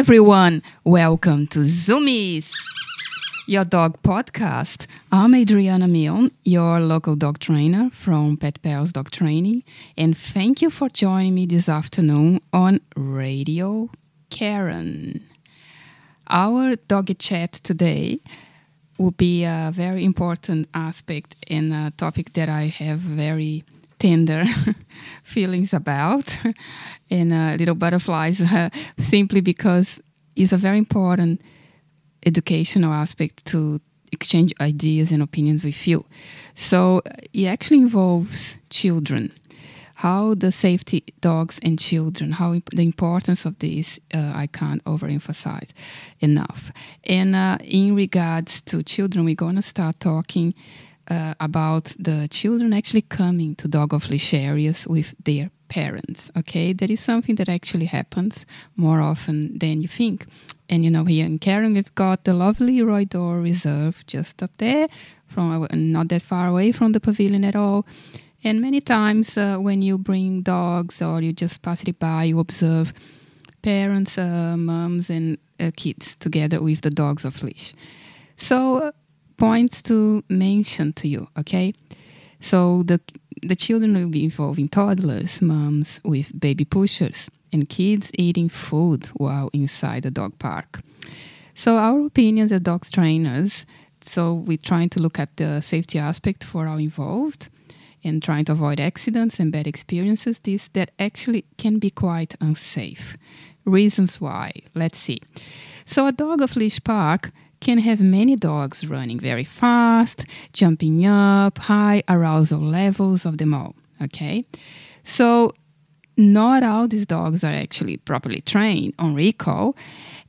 Everyone. Welcome to Zoomies, your dog podcast. I'm Adriana Milne, your local dog trainer from Pet Pals Dog Training, and thank you for joining me this afternoon on Radio Carrum. Our doggy chat today will be a very important aspect and a topic that I have very tender feelings about and uh, little butterflies uh, simply because it's a very important educational aspect to exchange ideas and opinions with you. So it actually involves children. How the safety dogs and children, how imp- the importance of this, uh, I can't overemphasize enough. And uh, in regards to children, we're going to start talking uh, about the children actually coming to dog of leash areas with their parents. Okay, that is something that actually happens more often than you think. And you know, here in Carrum, we've got the lovely Roy Dore Reserve just up there, from not that far away from the pavilion at all. And many times uh, when you bring dogs or you just pass it by, you observe parents, uh, moms, and uh, kids together with the dogs of leash. So uh, points to mention to you, okay? So the the children will be involving toddlers, moms with baby pushers, and kids eating food while inside the dog park. So our opinions as dog trainers, so we're trying to look at the safety aspect for our involved and trying to avoid accidents and bad experiences this that actually can be quite unsafe. Reasons why. Let's see. So a dog of leash park can have many dogs running very fast, jumping up, high arousal levels of them all. Okay? So, not all these dogs are actually properly trained on recall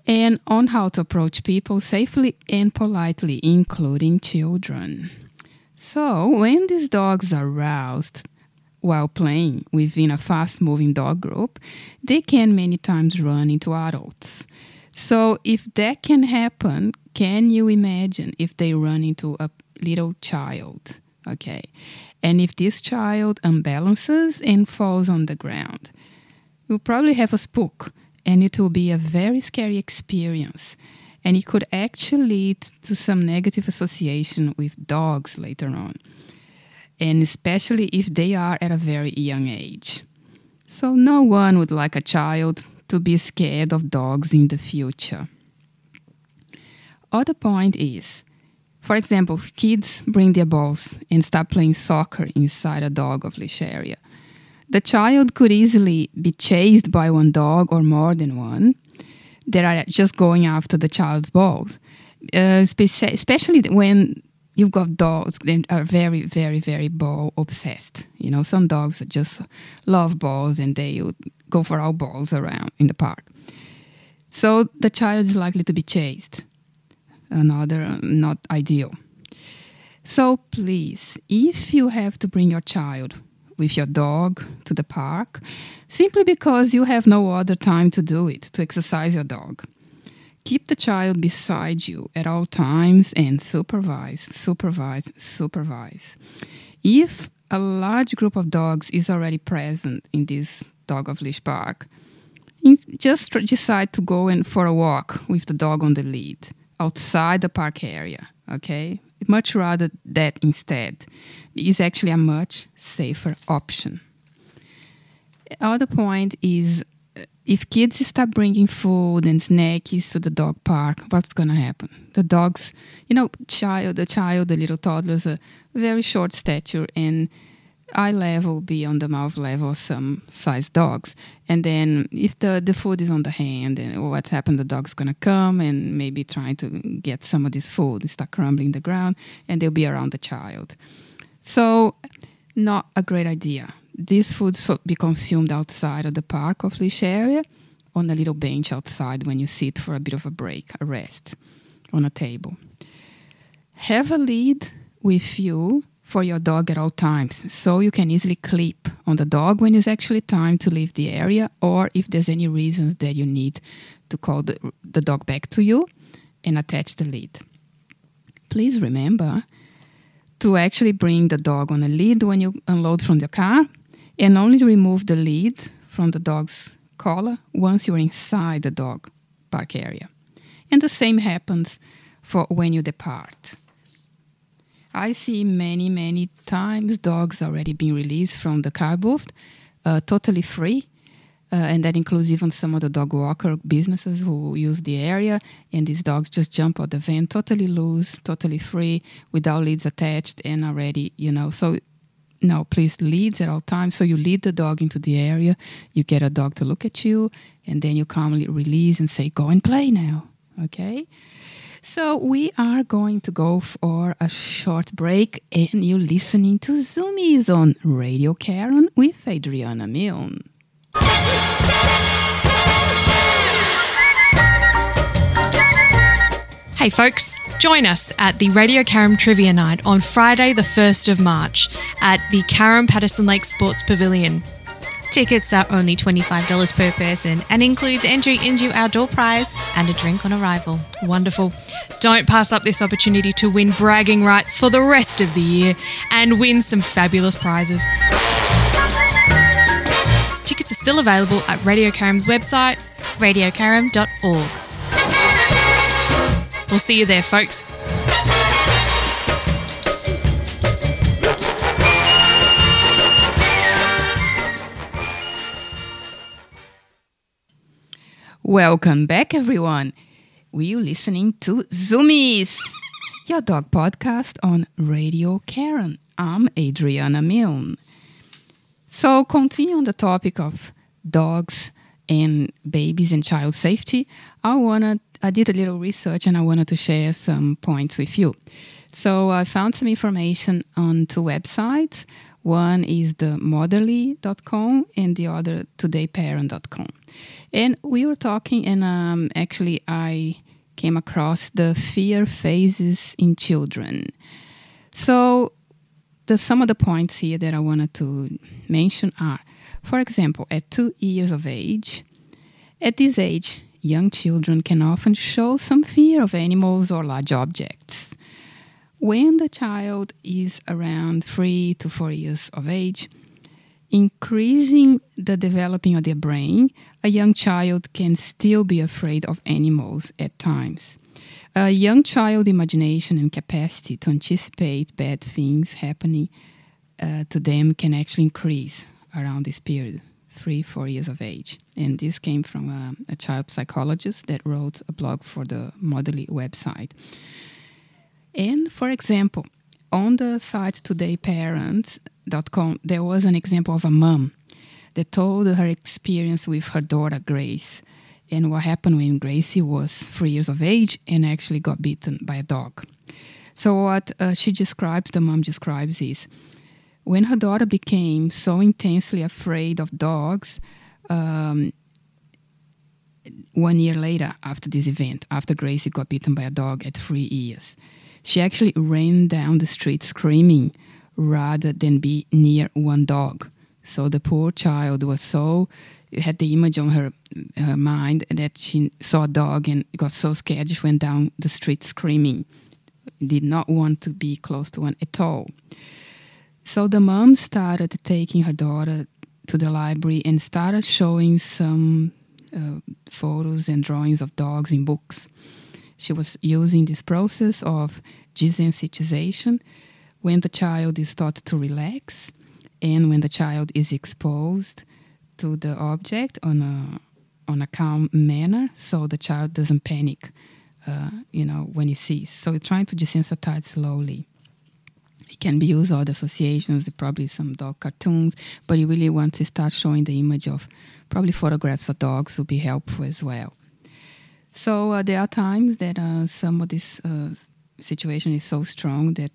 and on how to approach people safely and politely, including children. So, when these dogs are aroused while playing within a fast moving dog group, they can many times run into adults. So, if that can happen, can you imagine if they run into a little child? Okay. And if this child unbalances and falls on the ground, you'll probably have a spook and it will be a very scary experience. And it could actually lead to some negative association with dogs later on. And especially if they are at a very young age. So, no one would like a child to be scared of dogs in the future. Other point is, for example, kids bring their balls and start playing soccer inside a dog of leash area. The child could easily be chased by one dog or more than one that are just going after the child's balls, uh, especially when you've got dogs that are very, very, very ball obsessed. You know, some dogs just love balls and they go for all balls around in the park. So the child is likely to be chased another not ideal. So please, if you have to bring your child with your dog to the park, simply because you have no other time to do it, to exercise your dog, keep the child beside you at all times and supervise, supervise, supervise. If a large group of dogs is already present in this dog of leash park, just decide to go in for a walk with the dog on the lead outside the park area, okay? Much rather that instead. Is actually a much safer option. Other point is uh, if kids start bringing food and snacks to the dog park, what's gonna happen? The dogs, you know, child, the child, the little toddlers, a very short stature, and eye level be on the mouth level some size dogs. And then if the, the food is on the hand and what's happened, the dog's gonna come and maybe try to get some of this food, start crumbling the ground, and they'll be around the child. So not a great idea. This food should be consumed outside of the park of leash area on a little bench outside when you sit for a bit of a break, a rest on a table. Have a lead with you for your dog at all times. So you can easily clip on the dog when it's actually time to leave the area or if there's any reasons that you need to call the, the dog back to you and attach the lead. Please remember to actually bring the dog on a lead when you unload from the car and only remove the lead from the dog's collar once you're inside the dog park area. And the same happens for when you depart. I see many, many times dogs already being released from the car booth, uh, totally free. Uh, and that includes even some of the dog walker businesses who use the area. And these dogs just jump out of the van totally loose, totally free, without leads attached, and already, you know. So, no, please leads at all times. So you lead the dog into the area, you get a dog to look at you, and then you calmly release and say, "Go and play now." Okay. So we are going to go for a short break, and you're listening to Zoomies on Radio Carrum with Adriana Milne. Hey folks, join us at the Radio Carrum Trivia Night on Friday, the 1st of March at the Carrum Patterson Lake Sports Pavilion. Tickets are only $25 per person and includes entry into outdoor prize and a drink on arrival. Wonderful. Don't pass up this opportunity to win bragging rights for the rest of the year and win some fabulous prizes. Tickets are still available at Radio Carrum's website, radiocarrum.org. We'll see you there, folks. Welcome back, everyone. We are listening to Zoomies, your dog podcast on Radio Carrum. I'm Adriana Milne. So, continue on the topic of dogs and babies and child safety. I wanted, I did a little research and I wanted to share some points with you. So, I found some information on two websites. One is the motherly.com and the other todayparent.com. And we were talking, and um, actually, I came across the fear phases in children. So, the, some of the points here that I wanted to mention are, for example, at two years of age, at this age, young children can often show some fear of animals or large objects. When the child is around three to four years of age, increasing the developing of their brain, a young child can still be afraid of animals at times. A young child imagination and capacity to anticipate bad things happening uh, to them can actually increase around this period, three, four years of age. And this came from a, a child psychologist that wrote a blog for the Motherly website. And for example, on the site todayparents.com, there was an example of a mom that told her experience with her daughter Grace and what happened when Gracie was three years of age and actually got bitten by a dog. So, what uh, she describes, the mom describes, is when her daughter became so intensely afraid of dogs, um, one year later after this event, after Gracie got bitten by a dog at three years, she actually ran down the street screaming rather than be near one dog. So the poor child was so had the image on her, her mind that she saw a dog and got so scared she went down the street screaming. Did not want to be close to one at all. So the mom started taking her daughter to the library and started showing some uh, photos and drawings of dogs in books. She was using this process of desensitization when the child is taught to relax and when the child is exposed to the object on a on a calm manner so the child doesn't panic uh, you know when he sees. So trying to desensitize slowly. It can be used other associations probably some dog cartoons but you really want to start showing the image of probably photographs of dogs would be helpful as well. So uh, there are times that uh, some of this uh, situation is so strong that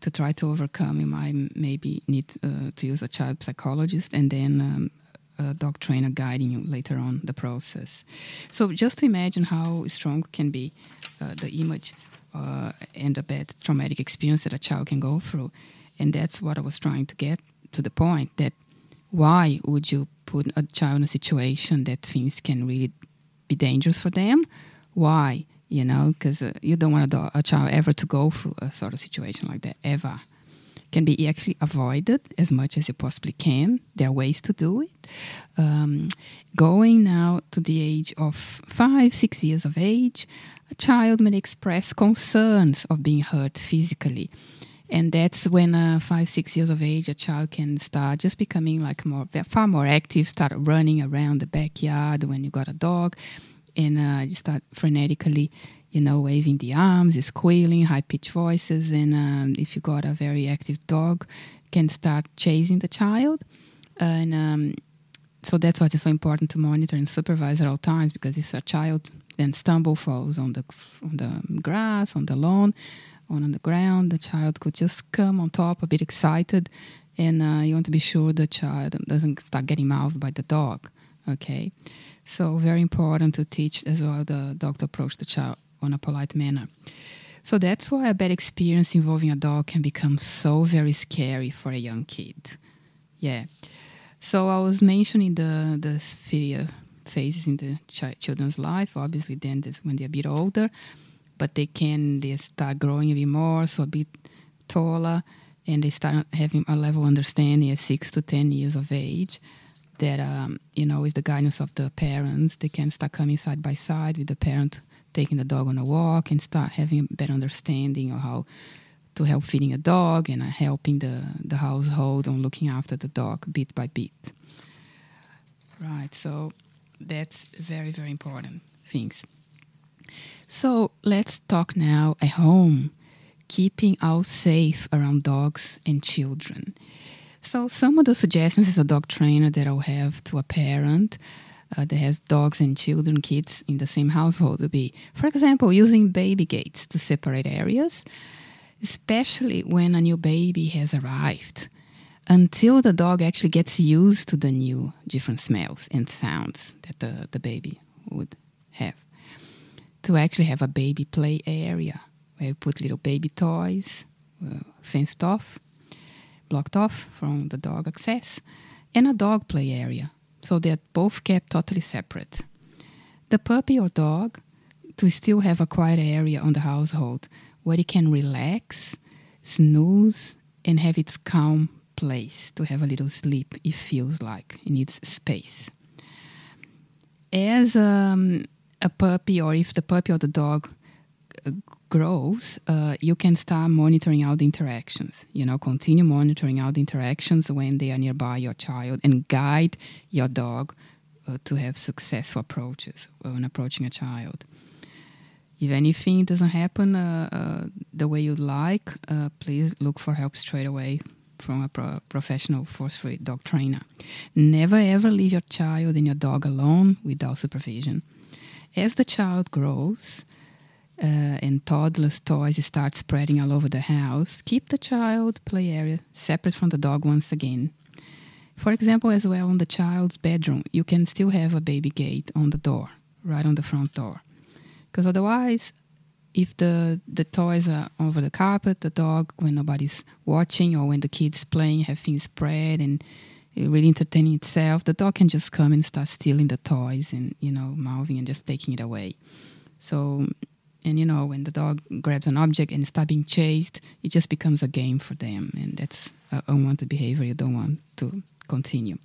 to try to overcome, you might maybe need uh, to use a child psychologist and then um, a dog trainer guiding you later on the process. So just to imagine how strong can be uh, the image uh, and the bad traumatic experience that a child can go through, and that's what I was trying to get to the point that why would you put a child in a situation that things can really be dangerous for them? Why? You know, because uh, you don't want a, a, child ever to go through a sort of situation like that ever. can be actually avoided as much as you possibly can. There are ways to do it. Um, going now to the age of five, six years of age, a child may express concerns of being hurt physically. And that's when, uh, five, six years of age, a child can start just becoming like more, far more active, start running around the backyard when you got a dog, and uh, you start frenetically you know, waving the arms, squealing, high pitched voices, and um, if you got a very active dog, can start chasing the child, and um, so that's why it's so important to monitor and supervise at all times because if a child then stumble falls on the on the grass, on the lawn, on, on the ground, the child could just come on top a bit excited, and uh, you want to be sure the child doesn't start getting mouthed by the dog. Okay, so very important to teach as well the dog to approach the child on a polite manner. So that's why a bad experience involving a dog can become so very scary for a young kid. Yeah. So I was mentioning the the fear phases in the ch- children's life. Obviously, then this when they're a bit older, but they can they start growing a bit more, so a bit taller, and they start having a level understanding at six to ten years of age. That um, you know, with the guidance of the parents, they can start coming side by side with the parent taking the dog on a walk and start having a better understanding of how to help feeding a dog and uh, helping the, the household on looking after the dog bit by bit. Right, so that's very, very important things. So let's talk now at home, keeping all safe around dogs and children. So some of the suggestions as a dog trainer that I'll have to a parent uh, that has dogs and children, kids in the same household would be, for example, using baby gates to separate areas, especially when a new baby has arrived, until the dog actually gets used to the new different smells and sounds that the, the baby would have. To actually have a baby play area where you put little baby toys, uh, fenced off, blocked off from the dog access, and a dog play area so they're both kept totally separate. The puppy or dog to still have a quiet area on the household where it can relax, snooze, and have its calm place to have a little sleep. It feels like it needs space. As um, a puppy, or if the puppy or the dog uh, grows, uh, you can start monitoring out the interactions. You know, continue monitoring out the interactions when they are nearby your child and guide your dog uh, to have successful approaches when approaching a child. If anything doesn't happen uh, uh the way you'd like, uh, please look for help straight away from a pro- professional force free dog trainer. Never ever leave your child and your dog alone without supervision. As the child grows, uh, and toddlers' toys start spreading all over the house, keep the child play area separate from the dog once again. For example, as well on the child's bedroom, you can still have a baby gate on the door, right on the front door. Because otherwise, if the, the toys are over the carpet, the dog, when nobody's watching or when the kid's playing, have things spread and really entertaining itself, the dog can just come and start stealing the toys and, you know, mouthing and just taking it away. So and you know when the dog grabs an object and starts being chased it just becomes a game for them. And that's unwanted behavior you don't want to continue.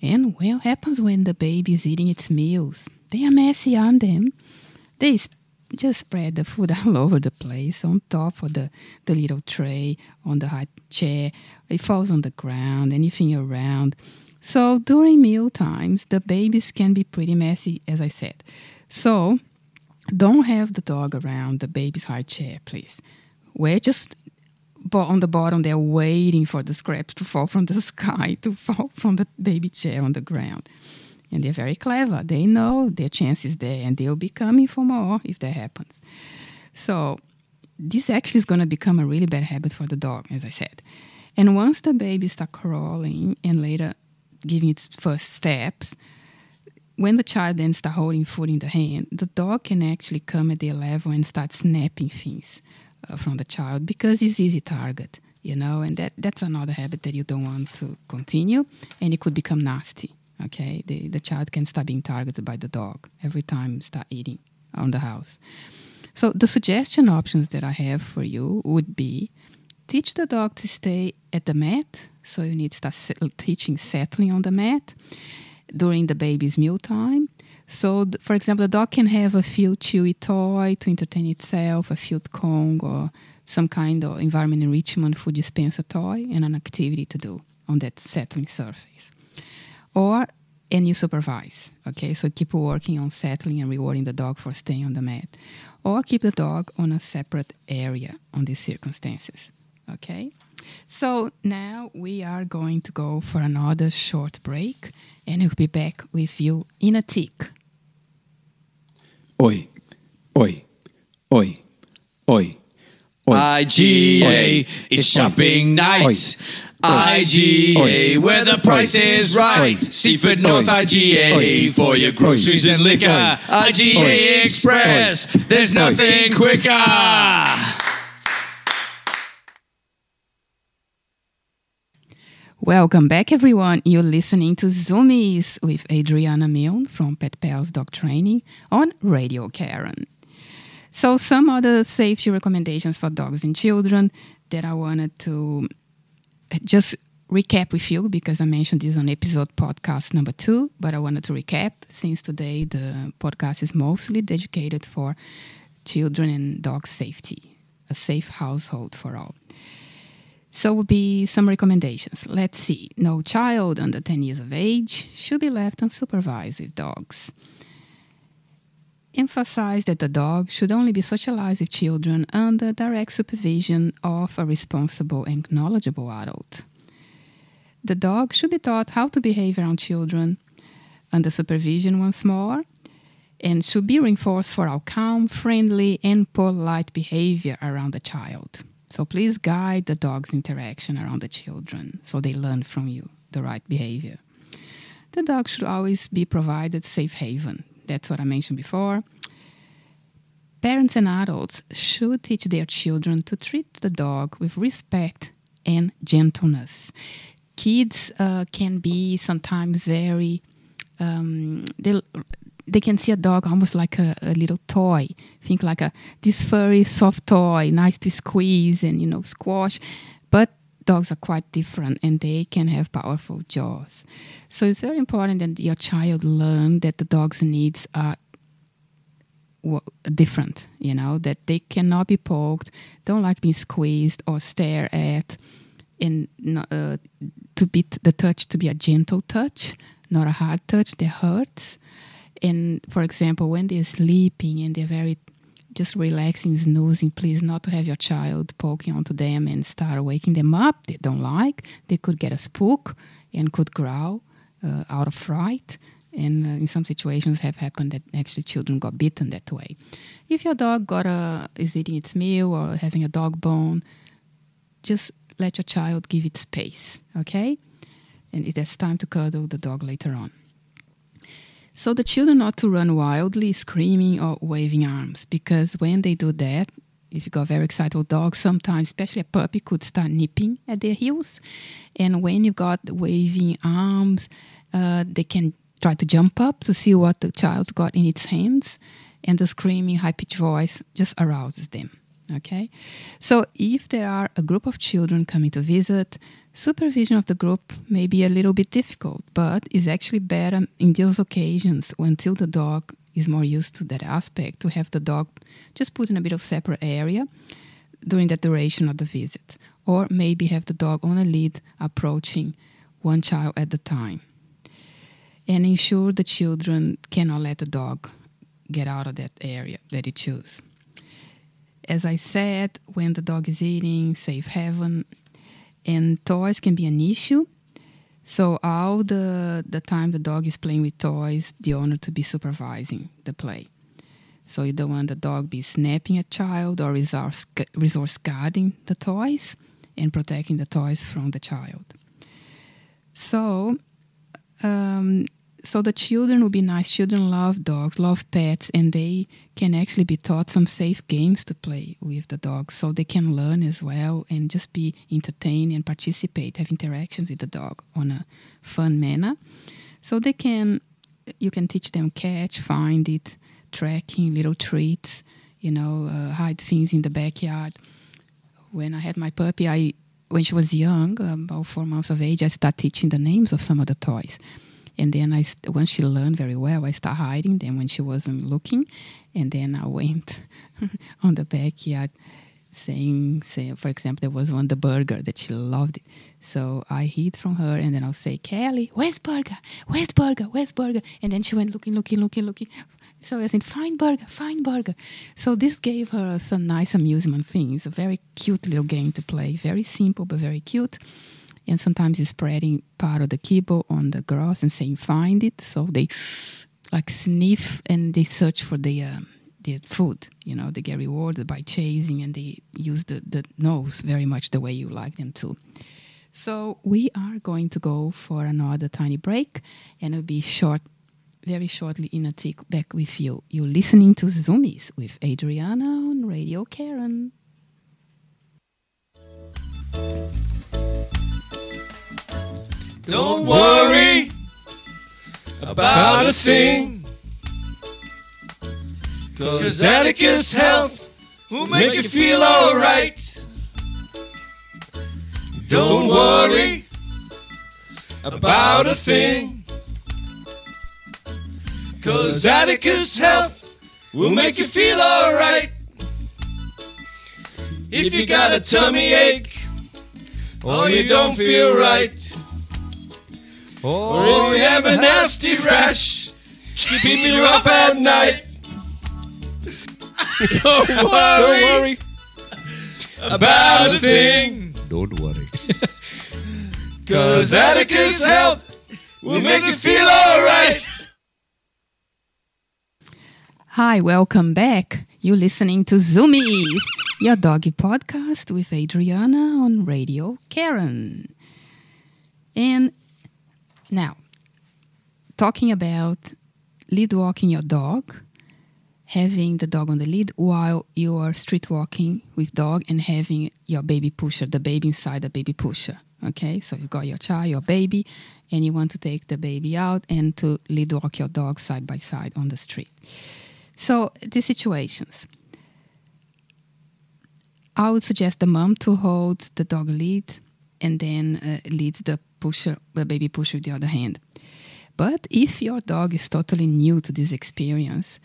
And what happens when the baby is eating its meals. They are messy on them. They just spread the food all over the place on top of the, the little tray on the high chair. It falls on the ground anything around. So during meal times the babies can be pretty messy as i said. So don't have the dog around the baby's high chair, please. We're just on the bottom they're waiting for the scraps to fall from the sky, to fall from the baby chair on the ground. And they're very clever. They know their chance is there and they'll be coming for more if that happens. So, this actually is going to become a really bad habit for the dog, as I said. And once the baby starts crawling and later giving its first steps, when the child then start holding food in the hand, the dog can actually come at their level and start snapping things uh, from the child because it's easy target, you know, and that, that's another habit that you don't want to continue, and it could become nasty. Okay, the, the child can start being targeted by the dog every time start eating on the house. So the suggestion options that I have for you would be teach the dog to stay at the mat. So you need to start teaching settling on the mat during the baby's meal time. So, th- for example, the dog can have a field chewy toy to entertain itself, a field Kong, or some kind of environment enrichment food dispenser toy, and an activity to do on that settling surface. Or and you supervise. Okay, so keep working on settling and rewarding the dog for staying on the mat, or keep the dog on a separate area on these circumstances. Okay, so now we are going to go for another short break, and we'll be back with you in a tick. Oi, oi, oi, oi. oi. IGA, it's shopping nights. IGA, where the price is right. Seaford North IGA for your groceries and liquor. IGA Express, there's nothing quicker. Welcome back, everyone. You're listening to Zoomies with Adriana Milne from Pet Pals Dog Training on Radio Carrum. So, some other safety recommendations for dogs and children that I wanted to just recap with you because I mentioned this on episode podcast number two, but I wanted to recap since today the podcast is mostly dedicated for children and dog safety, a safe household for all. So will be some recommendations. Let's see. No child under 10 years of age should be left unsupervised with dogs. Emphasize that the dog should only be socialized with children under direct supervision of a responsible and knowledgeable adult. The dog should be taught how to behave around children under supervision once more and should be reinforced for our calm, friendly, and polite behavior around the child. So please guide the dog's interaction around the children so they learn from you the right behavior. The dog should always be provided safe haven. That's what I mentioned before. Parents and adults should teach their children to treat the dog with respect and gentleness. Kids uh, can be sometimes very um, they they can see a dog almost like a, a, little toy. Think like a this furry, soft toy, nice to squeeze and you know squash. But dogs are quite different, and they can have powerful jaws. So it's very important that your child learn that the dog's needs are different. You know that they cannot be poked, don't like being squeezed or stare at, and uh, to be the touch to be a gentle touch, not a hard touch that hurts and for example, when they're sleeping and they're very just relaxing, snoozing, please not to have your child poking onto them and start waking them up. They don't like. They could get a spook and could growl uh, out of fright. And uh, in some situations have happened that actually children got bitten that way. If your dog got a, is eating its meal or having a dog bone, just let your child give it space, okay? And it has time to cuddle the dog later on. So the children not to run wildly, screaming or waving arms, because when they do that, if you got very excited dogs, sometimes, especially a puppy, could start nipping at their heels. And when you got waving arms, uh, they can try to jump up to see what the child's got in its hands, and the screaming, high pitched voice just arouses them. Okay, so if there are a group of children coming to visit, supervision of the group may be a little bit difficult, but is actually better in those occasions until the dog is more used to that aspect to have the dog just put in a bit of separate area during the duration of the visit, or maybe have the dog on a lead approaching one child at a time, and ensure the children cannot let the dog get out of that area that it chooses as I said, when the dog is eating, safe haven, and toys can be an issue. So all the the time the dog is playing with toys, the owner to be supervising the play. So you don't want the dog be snapping at child or resource, resource guarding the toys and protecting the toys from the child. So um, so the children will be nice. Children love dogs, love pets, and they can actually be taught some safe games to play with the dogs, so they can learn as well and just be entertained and participate, have interactions with the dog on a fun manner. So they can, you can teach them catch, find it, tracking, little treats, you know, uh, hide things in the backyard, when I had my puppy, I when she was young, about four months of age, I started teaching the names of some of the toys. And then I, once she learned very well, I started hiding them when she wasn't looking. And then I went on the backyard saying, say, for example, there was one, the burger that she loved. It. So I hid from her and then I'll say, Kelly, where's burger? Where's burger? Where's burger? And then she went looking, looking, looking, looking. So I said, find burger, find burger. So this gave her some nice amusement things, a very cute little game to play. Very simple, but very cute. And sometimes it's spreading part of the kibble on the grass and saying, find it. So they like sniff and they search for the, uh, the food. You know, they get rewarded by chasing and they use the, the nose very much the way you like them to. So we are going to go for another tiny break and it'll be short very shortly in a tick back with you. You're listening to Zoomies with Adriana on Radio Carrum. Don't worry about a thing. Cause Atticus Health will make you feel alright. Don't worry about a thing. Cause Atticus Health will make you feel alright. If you got a tummy ache, or you don't feel right, or if you have a nasty rash, keeping you up at night. Don't worry, about a thing. Don't worry. Cause Atticus Health will make you feel alright. Hi, welcome back. You're listening to Zoomies, your doggy podcast with Adriana on Radio Carrum. Now, talking about lead walking your dog, having the dog on the lead while you are street walking with dog and having your baby pusher, the baby inside the baby pusher. Okay, so you've got your child, your baby, and you want to take the baby out and to lead walk your dog side by side on the street. So, these situations. I would suggest the mom to hold the dog lead and then uh, lead the pusher, the baby pusher with the other hand. But if your dog is totally new to this experience,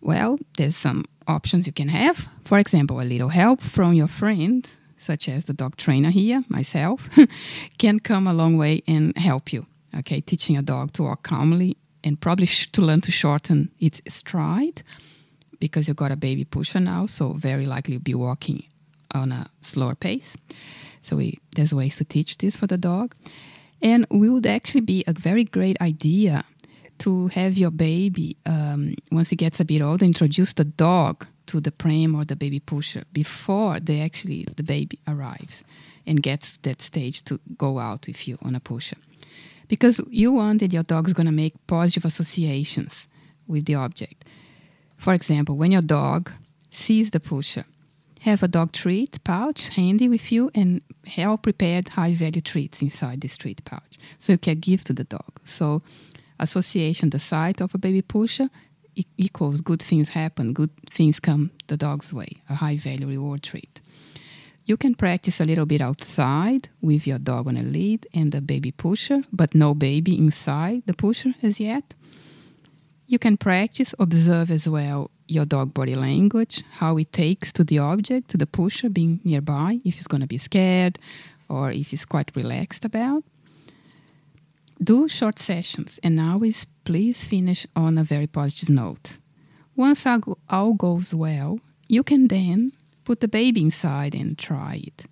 well, there's some options you can have. For example, a little help from your friend, such as the dog trainer here, myself, can come a long way and help you. Okay, teaching a dog to walk calmly and probably sh- to learn to shorten its stride because you've got a baby pusher now, so very likely you'll be walking on a slower pace. So we, there's ways to teach this for the dog. And we would actually be a very great idea to have your baby, um, once he gets a bit older, introduce the dog to the pram or the baby pusher before they actually the baby arrives and gets that stage to go out with you on a pusher. Because you want that your dog's gonna make positive associations with the object. For example, when your dog sees the pusher, have a dog treat pouch handy with you and help prepared high value treats inside this treat pouch so you can give to the dog. So association, the sight of a baby pusher equals good things happen, good things come the dog's way, a high value reward treat. You can practice a little bit outside with your dog on a lead and the baby pusher, but no baby inside the pusher as yet. You can practice, observe as well your dog body language, how it takes to the object, to the pusher being nearby, if he's going to be scared or if he's quite relaxed about. Do short sessions and always please finish on a very positive note. Once all goes well, you can then put the baby inside and try it.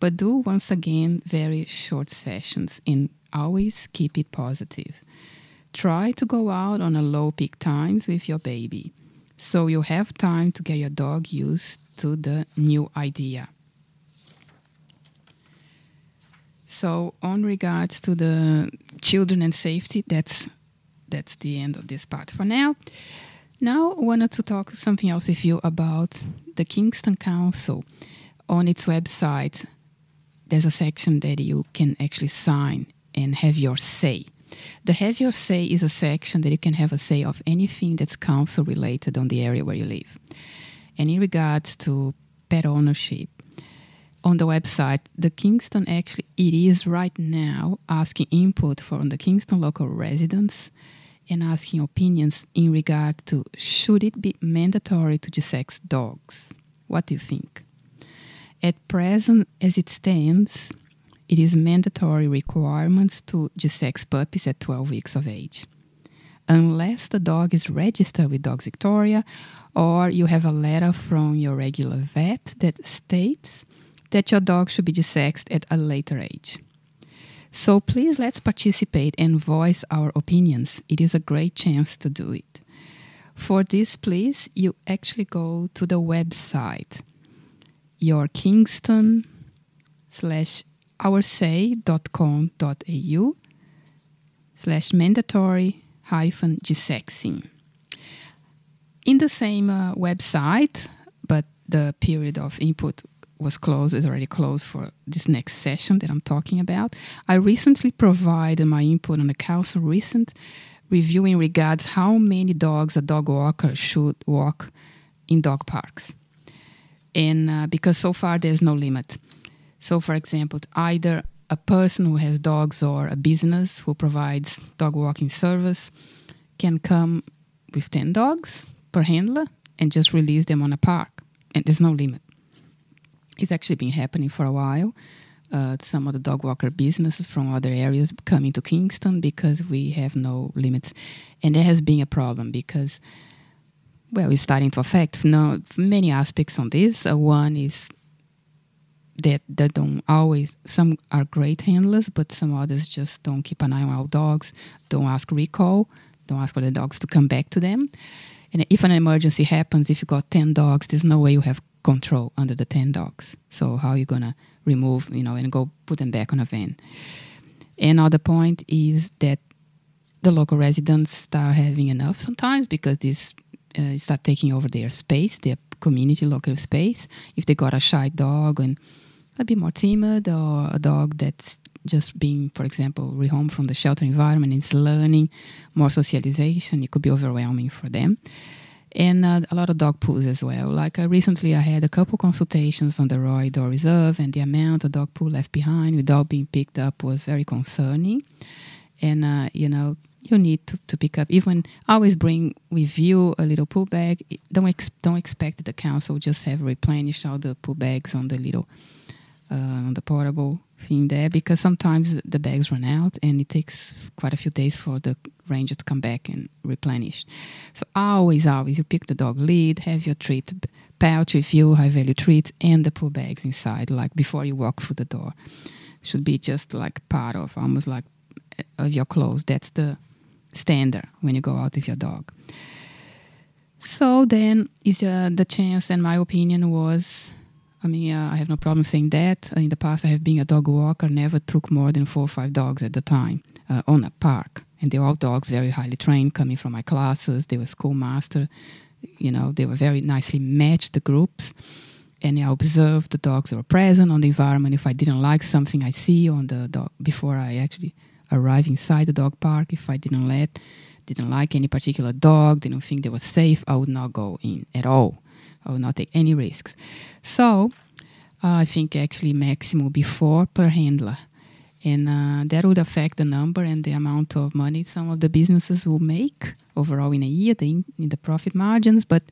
But do once again very short sessions and always keep it positive. Try to go out on a low peak times with your baby so you have time to get your dog used to the new idea. So, on regards to the children and safety, that's that's the end of this part for now. Now, I wanted to talk something else with you about the Kingston Council. On its website, there's a section that you can actually sign and have your say. The have your say is a section that you can have a say of anything that's council related on the area where you live. And in regards to pet ownership, on the website, the Kingston actually it is right now asking input from the Kingston local residents and asking opinions in regard to should it be mandatory to sex dogs? What do you think? At present, as it stands, it is mandatory requirements to sex puppies at 12 weeks of age. Unless the dog is registered with Dogs Victoria or you have a letter from your regular vet that states that your dog should be desexed at a later age. So please let's participate and voice our opinions. It is a great chance to do it. For this, please, you actually go to the website, your Kingston slash oursay.com.au slash mandatory hyphen desexing. In the same uh, website, but the period of input was closed, is already closed for this next session that I'm talking about. I recently provided my input on the council recent review in regards how many dogs a dog walker should walk in dog parks. And uh, because so far there's no limit. So, for example, either a person who has dogs or a business who provides dog walking service can come with 10 dogs per handler and just release them on a park. And there's no limit. It's actually been happening for a while. Uh, some of the dog walker businesses from other areas coming to Kingston because we have no limits. And there has been a problem because, well, it's starting to affect no, many aspects on this. Uh, one is that that don't always some are great handlers but some others just don't keep an eye on our dogs don't ask recall don't ask for the dogs to come back to them. And if an emergency happens if you got 10 dogs there's no way you have control under the 10 dogs. So how are you to remove you know and go put them back on a van? Another point is that the local residents start having enough sometimes because this uh, start taking over their space their community local space. If they got a shy dog and a bit more timid or a dog that's just being, for example, rehomed from the shelter environment is learning more socialization. It could be overwhelming for them. And uh, a lot of dog pools as well. Like uh, recently, I had a couple consultations on the Roy Dore Reserve, and the amount of dog poo left behind without being picked up was very concerning. And, uh, you know, you need to, to pick up. Even always bring with you a little pool bag. Don't, ex- don't expect the council just have replenished all the pool bags on the little uh, on the portable thing there because sometimes the bags run out and it takes quite a few days for the ranger to come back and replenish. So always, always, you pick the dog lead, have your treat pouch with you, high value treats, and the pool bags inside, like before you walk through the door. Should be just like part of, almost like uh, of your clothes. That's the standard when you go out with your dog. So then is uh, the chance, and my opinion was I mean, uh, I have no problem saying that. In the past, I have been a dog walker, never took more than four or five dogs at the time uh, on a park. And they were all dogs very highly trained, coming from my classes. They were schoolmaster. You know, they were very nicely matched, the groups. And I observed the dogs that were present on the environment. If I didn't like something I see on the dog before I actually arrive inside the dog park, if I didn't let, didn't like any particular dog, didn't think they were safe, I would not go in at all. I will not take any risks. So uh, I think actually maximum before per handler. And uh, that would affect the number and the amount of money some of the businesses will make overall in a year, the, in the profit margins. But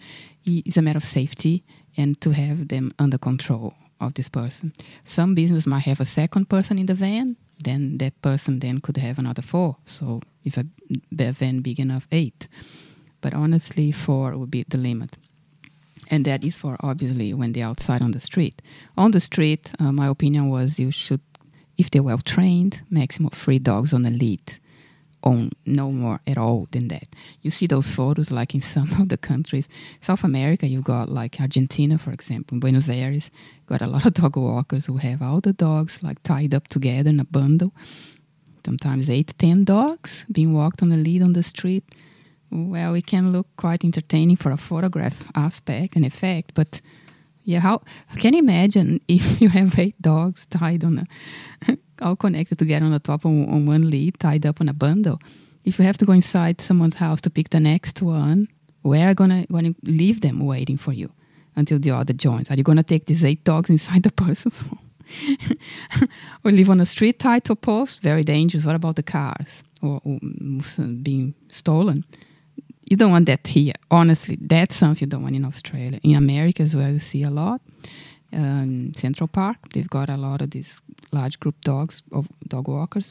it's a matter of safety and to have them under control of this person. Some business might have a second person in the van, then that person then could have another four. So if a van big enough, eight. But honestly, four would be the limit and that is for obviously when they're outside on the street. On the street, uh, my opinion was you should, if they're well trained, maximum three dogs on a lead, on no more at all than that. You see those photos like in some of the countries, South America, you got like Argentina, for example, Buenos Aires, got a lot of dog walkers who have all the dogs like tied up together in a bundle. Sometimes eight, ten dogs being walked on a lead on the street well, it can look quite entertaining for a photograph aspect and effect, but yeah, how can you imagine if you have eight dogs tied on a, all connected together on the top on, on one lead, tied up on a bundle? If you have to go inside someone's house to pick the next one, where are gonna gonna leave them waiting for you? until the other joins. Are you to take these eight dogs inside the person's home? or live on a street title post? Very dangerous. What about the cars? Or, or mm, being stolen? You don't want that here. Honestly, that's something you don't want in Australia. In America as well, you see a lot. Um, Central Park, they've got a lot of these large group dogs of dog walkers.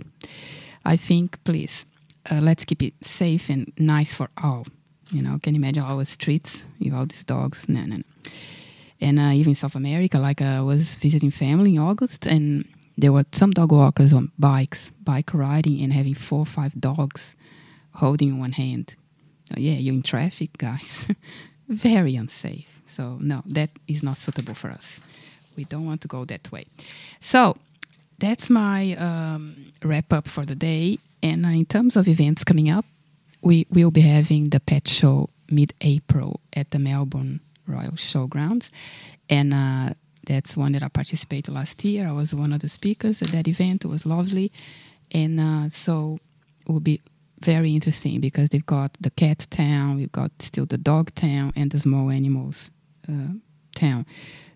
I think, please, uh, let's keep it safe and nice for all. You know, can you imagine all the streets with all these dogs? No, no, no. And uh, even South America, like uh, I was visiting family in August, and there were some dog walkers on bikes, bike riding, and having four or five dogs holding in one hand. Oh, yeah, you're in traffic, guys. Very unsafe. So, no, that is not suitable for us. We don't want to go that way. So, that's my um, wrap up for the day. And uh, in terms of events coming up, we will be having the pet show mid April at the Melbourne Royal Showgrounds. And uh, that's one that I participated last year. I was one of the speakers at that event. It was lovely. And uh, so we'll be very interesting because they've got the cat town, we've got still the dog town, and the small animals uh, town.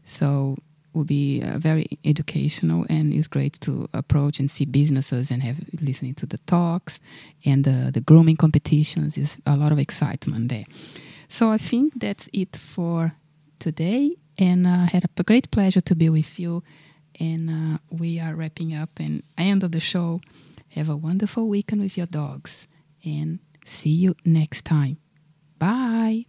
So will be uh, very educational and it's great to approach and see businesses and have listening to the talks and the, the grooming competitions. Is a lot of excitement there. So i think that's it for today and i uh, had a great pleasure to be with you. And uh, we are wrapping up and end of the show. Have a wonderful weekend with your dogs and see you next time. Bye